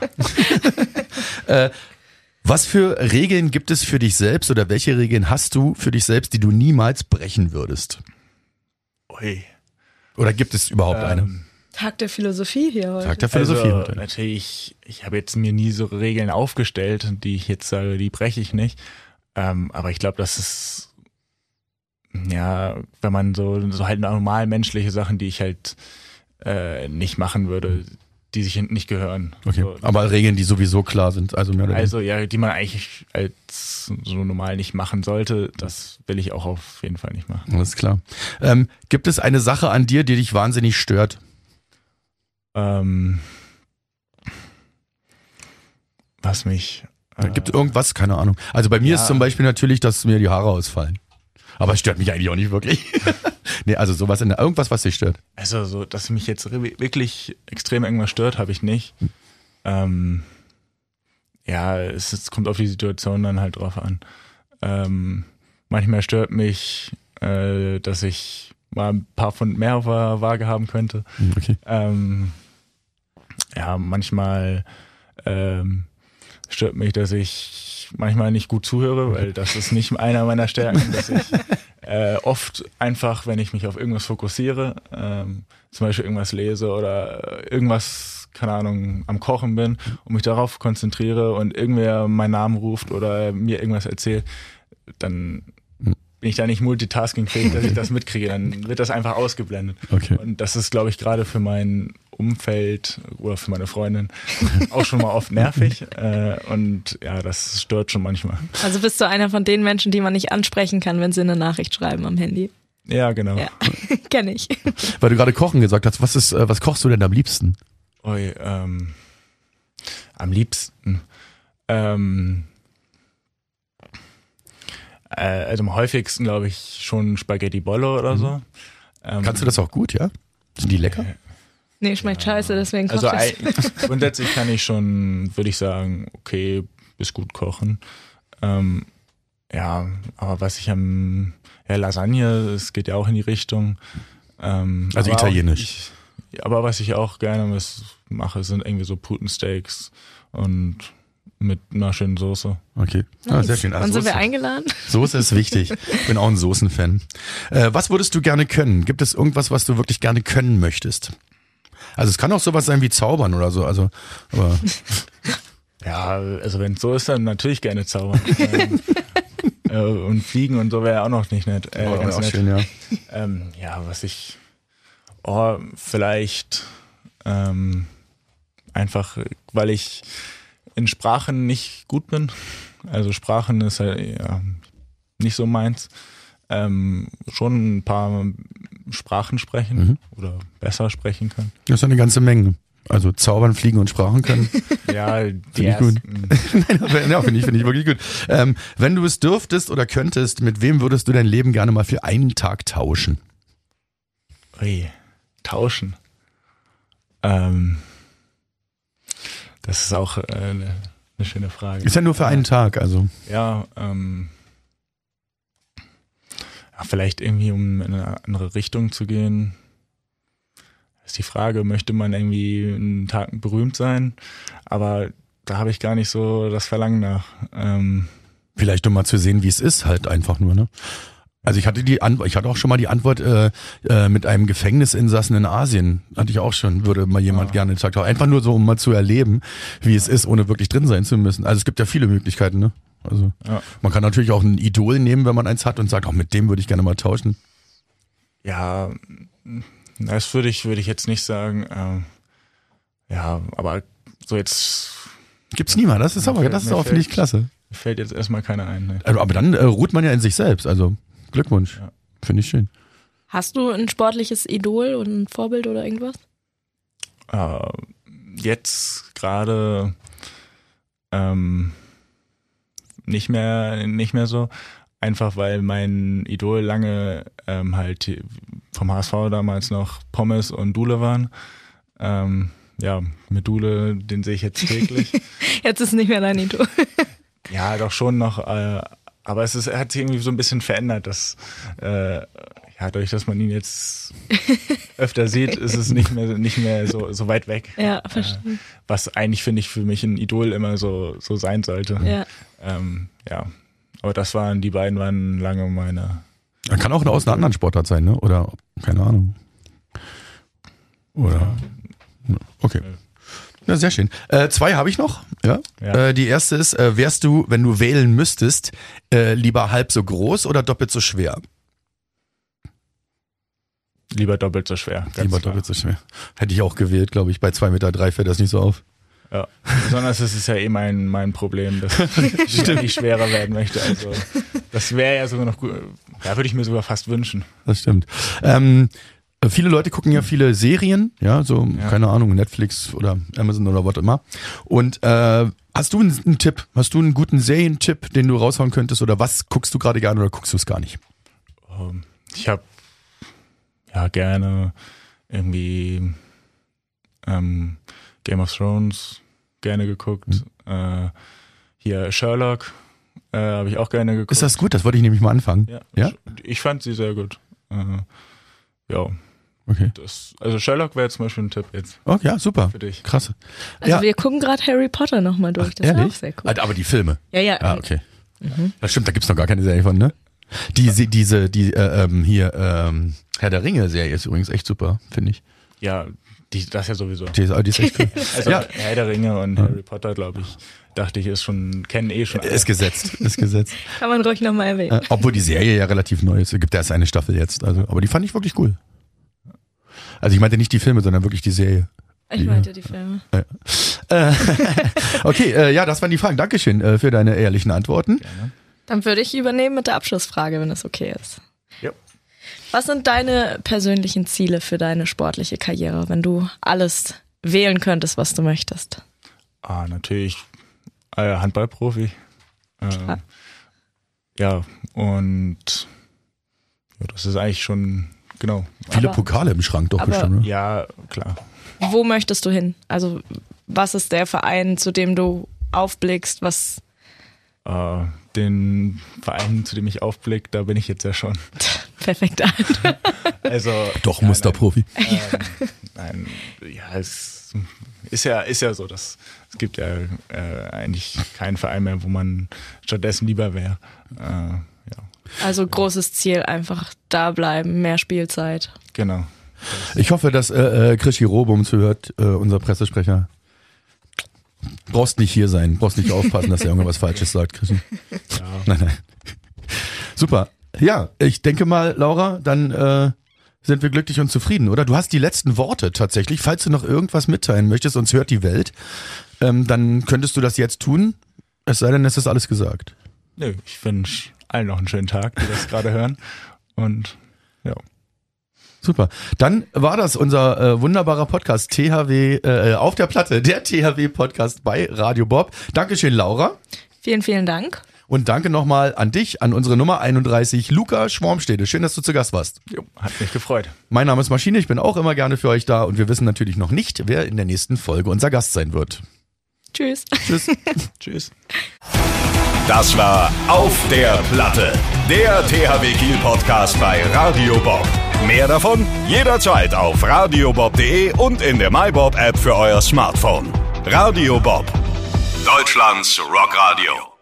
Was für Regeln gibt es für dich selbst oder welche Regeln hast du für dich selbst, die du niemals brechen würdest? Ui. Oder gibt es überhaupt eine? Ähm, Tag der Philosophie hier heute. Tag der Philosophie. Also, natürlich. natürlich, ich habe jetzt mir nie so Regeln aufgestellt, die ich jetzt sage, die breche ich nicht. Ähm, aber ich glaube, das ist, ja, wenn man so, so halt normal menschliche Sachen, die ich halt äh, nicht machen würde, die sich nicht gehören. Okay, So, aber Regeln, die sowieso klar sind, also mehr oder also ja, die man eigentlich als so normal nicht machen sollte, das will ich auch auf jeden Fall nicht machen. Alles klar. Ähm, gibt es eine Sache an dir, die dich wahnsinnig stört? Ähm, was mich. Äh, Gibt es irgendwas? Keine Ahnung. Also bei mir Ja. ist zum Beispiel natürlich, dass mir die Haare ausfallen. Aber es stört mich eigentlich auch nicht wirklich. nee, also sowas in der, irgendwas, was dich stört. Also so, dass mich jetzt wirklich extrem irgendwas stört, habe ich nicht. Ähm, ja, es, ist, kommt auf die Situation dann halt drauf an. Ähm, manchmal stört mich, äh, dass ich mal ein paar Pfund mehr auf der Waage haben könnte. Hm, Okay. Ähm, ja, manchmal ähm, stört mich, dass ich manchmal nicht gut zuhöre, weil das ist nicht einer meiner Stärken, dass ich äh, oft einfach, wenn ich mich auf irgendwas fokussiere, ähm, zum Beispiel irgendwas lese oder irgendwas, keine Ahnung, am Kochen bin und mich darauf konzentriere und irgendwer meinen Namen ruft oder mir irgendwas erzählt, dann bin ich da nicht multitaskingfähig, dass ich das mitkriege, dann wird das einfach ausgeblendet. Okay. Und das ist, glaube ich, gerade für mein Umfeld oder für meine Freundin auch schon mal oft nervig. Äh, und ja, das stört schon manchmal. Also bist du einer von den Menschen, die man nicht ansprechen kann, wenn sie eine Nachricht schreiben am Handy. Ja, genau. Ja, kenne ich. Weil du gerade Kochen gesagt hast, was ist, äh, was kochst du denn am liebsten? Ui, ähm, am liebsten. Ähm, Äh, also am häufigsten glaube ich schon Spaghetti Bollo oder so. Ähm, Kannst du das auch gut, ja? Sind die lecker? Nee, schmeckt scheiße, deswegen kocht Also es. ei- grundsätzlich kann ich schon, würde ich sagen, okay, bis gut kochen. Ähm, ja, aber was ich am, ja, Lasagne, es geht ja auch in die Richtung. Ähm, Also aber italienisch. Auch, ich, aber was ich auch gerne mache, sind irgendwie so Putensteaks und mit einer schönen Soße. Okay. Ah, sehr schön. Wann Also sind wir eingeladen? Soße ist wichtig. Bin auch ein Soßenfan. Äh, was würdest du gerne können? Gibt es irgendwas, was du wirklich gerne können möchtest? Also es kann auch sowas sein wie zaubern oder so. Also, aber Ja, also wenn es so ist, dann natürlich gerne zaubern. ähm, äh, und fliegen und so wäre auch noch nicht nett. Äh, oh, ganz auch nett. schön, ja. Ähm, ja, was ich, oh, vielleicht ähm, einfach, weil ich in Sprachen nicht gut bin. Also Sprachen ist halt ja, nicht so meins. Ähm, schon ein paar Sprachen sprechen Mhm. oder besser sprechen können. Das ist eine ganze Menge. Also zaubern, fliegen und Sprachen können. Ja, die Finde ich gut. Nein, ja, finde ich, finde ich wirklich gut. Ähm, wenn du es dürftest oder könntest, mit wem würdest du dein Leben gerne mal für einen Tag tauschen? Ui, tauschen. Ähm, das ist auch äh, eine, eine schöne Frage. Ist ja nur für einen Tag, also. Ja, ähm, ja, vielleicht irgendwie, um in eine andere Richtung zu gehen. Ist die Frage, möchte man irgendwie einen Tag berühmt sein? Aber da habe ich gar nicht so das Verlangen nach. Ähm, Vielleicht um mal zu sehen, wie es ist, halt einfach nur, ne? Also ich hatte die Antwort, ich hatte auch schon mal die Antwort äh, äh, mit einem Gefängnisinsassen in Asien. Hatte ich auch schon, würde mal jemand Ja. gerne gesagt haben. Einfach nur so, um mal zu erleben, wie es ist, ohne wirklich drin sein zu müssen. Also es gibt ja viele Möglichkeiten, ne? Also Ja. man kann natürlich auch ein Idol nehmen, wenn man eins hat und sagt, auch mit dem würde ich gerne mal tauschen. ja, das würde ich, würde ich jetzt nicht sagen. Ähm, ja, aber so jetzt Gibt's niemand, das ist aber, fällt- das ist auch, finde ich, klasse. fällt jetzt erstmal keiner ein. Ne? Also, aber dann äh, ruht man ja in sich selbst, also Glückwunsch. Ja. Finde ich schön. Hast du ein sportliches Idol oder ein Vorbild oder irgendwas? Äh, jetzt gerade ähm, nicht mehr nicht mehr so einfach weil mein Idol lange ähm, halt vom HSV damals noch Pommes und Dule waren ähm, ja mit Dule den sehe ich jetzt täglich Jetzt ist nicht mehr dein Idol. ja doch schon noch äh, aber es ist er hat sich irgendwie so ein bisschen verändert dass äh, ja dadurch dass man ihn jetzt öfter sieht ist es nicht mehr nicht mehr so so weit weg Ja, verstehe. was eigentlich finde ich für mich ein Idol immer so so sein sollte. Ja. Ähm, ja. Aber das waren die beiden waren lange meine. Man kann auch aus einer anderen Sportart sein, ne? Oder keine Ahnung. Oder okay. Ja, sehr schön. Äh, zwei habe ich noch. Ja. Ja. Äh, die erste ist: äh, Wärst du, wenn du wählen müsstest, äh, lieber halb so groß oder doppelt so schwer? Lieber doppelt so schwer. Lieber klar. doppelt so schwer. Hätte ich auch gewählt, glaube ich. Bei zwei Meter drei fällt das nicht so auf. Ja. Besonders ist es ja eh mein mein Problem, dass ich nicht schwerer werden möchte. Also das wäre ja sogar noch gut. Ja, würde ich mir sogar fast wünschen. Das stimmt. Ähm, viele Leute gucken ja viele Serien, ja, so, Ja. keine Ahnung, Netflix oder Amazon oder was immer. Und äh, hast du einen, einen Tipp? Hast du einen guten Serientipp, den du raushauen könntest? Oder was guckst du gerade gerne oder guckst du es gar nicht? Ähm, Ich habe ja gerne irgendwie ähm, Game of Thrones gerne geguckt. Äh, hier Sherlock äh, habe ich auch gerne geguckt. Ist das gut? Das wollte ich nämlich mal anfangen. Ja, Ja? ich fand sie sehr gut. Äh, ja, Okay. das, also Sherlock wäre zum Beispiel ein Tipp jetzt Oh, ja, super. für dich. Krass. Also Ja. wir gucken gerade Harry Potter nochmal durch. Das ist auch Ehrlich? sehr cool. Ah, Aber die Filme. Ja, ja. Ah, okay. Das stimmt, da gibt's noch gar keine Serie von, ne? Die, se- diese, die, äh, ähm, hier, ähm, Herr der Ringe-Serie ist übrigens echt super, finde ich. Ja, die, das ja sowieso. Die ist, die ist echt cool. Also ja, Herr der Ringe und Harry Potter, glaube ich, dachte ich, ist schon, kennen eh schon alle. ist gesetzt, ist gesetzt. Kann man ruhig nochmal erwähnen. Äh, obwohl die Serie ja relativ neu ist. Es gibt erst eine Staffel jetzt. Also, aber die fand ich wirklich cool. Also ich meinte nicht die Filme, sondern wirklich die Serie. Ich meinte die Filme. Äh, okay, äh, ja, das waren die Fragen. Dankeschön äh, für deine ehrlichen Antworten. Gerne. Dann würde ich übernehmen mit der Abschlussfrage, wenn es okay ist. Ja. Was sind deine persönlichen Ziele für deine sportliche Karriere, wenn du alles wählen könntest, was du möchtest? Ah, natürlich äh, Handballprofi. Äh, ja, Und ja, das ist eigentlich schon, genau. Viele Aber- Pokale im Schrank doch aber- bestimmt. Ne? Ja, klar. Wo möchtest du hin? Also, was ist der Verein, zu dem du aufblickst? Was Äh, den Verein, zu dem ich aufblicke, da bin ich jetzt ja schon. perfekt? Also Doch, ja, Musterprofi. Nein, ähm, nein, ja, es ist ja, ist ja so, dass es gibt ja äh, eigentlich keinen Verein mehr, wo man stattdessen lieber wäre. Äh, Also großes Ziel, einfach da bleiben, mehr Spielzeit. genau. Ich hoffe, dass äh, äh, Krischi Robum zuhört, äh, unser Pressesprecher. Brauchst nicht hier sein, brauchst nicht aufpassen, dass er irgendwas Falsches sagt, Krischi. Nein, nein. Super. Ja, ich denke mal, Laura, dann äh, sind wir glücklich und zufrieden, oder? Du hast die letzten Worte tatsächlich. Falls du noch irgendwas mitteilen möchtest, uns hört die Welt, ähm, dann könntest du das jetzt tun. Es sei denn, es ist alles gesagt. Nö, ich wünsche allen noch einen schönen Tag, die das gerade hören. Und ja. Super. Dann war das unser äh, wunderbarer Podcast THW äh, auf der Platte, der THW Podcast bei Radio Bob. Dankeschön, Laura. Vielen, vielen Dank. Und danke nochmal an dich, an unsere Nummer 31, Luca Schwarmstede. Schön, dass du zu Gast warst. Jo, hat mich gefreut. Mein Name ist Maschine, ich bin auch immer gerne für euch da und wir wissen natürlich noch nicht, wer in der nächsten Folge unser Gast sein wird. Tschüss. Tschüss. Tschüss. Das war Auf der Platte, der THW Kiel Podcast bei Radio Bob. Mehr davon jederzeit auf radiobob.de und in der MyBob App für euer Smartphone. Radio Bob, Deutschlands Rockradio.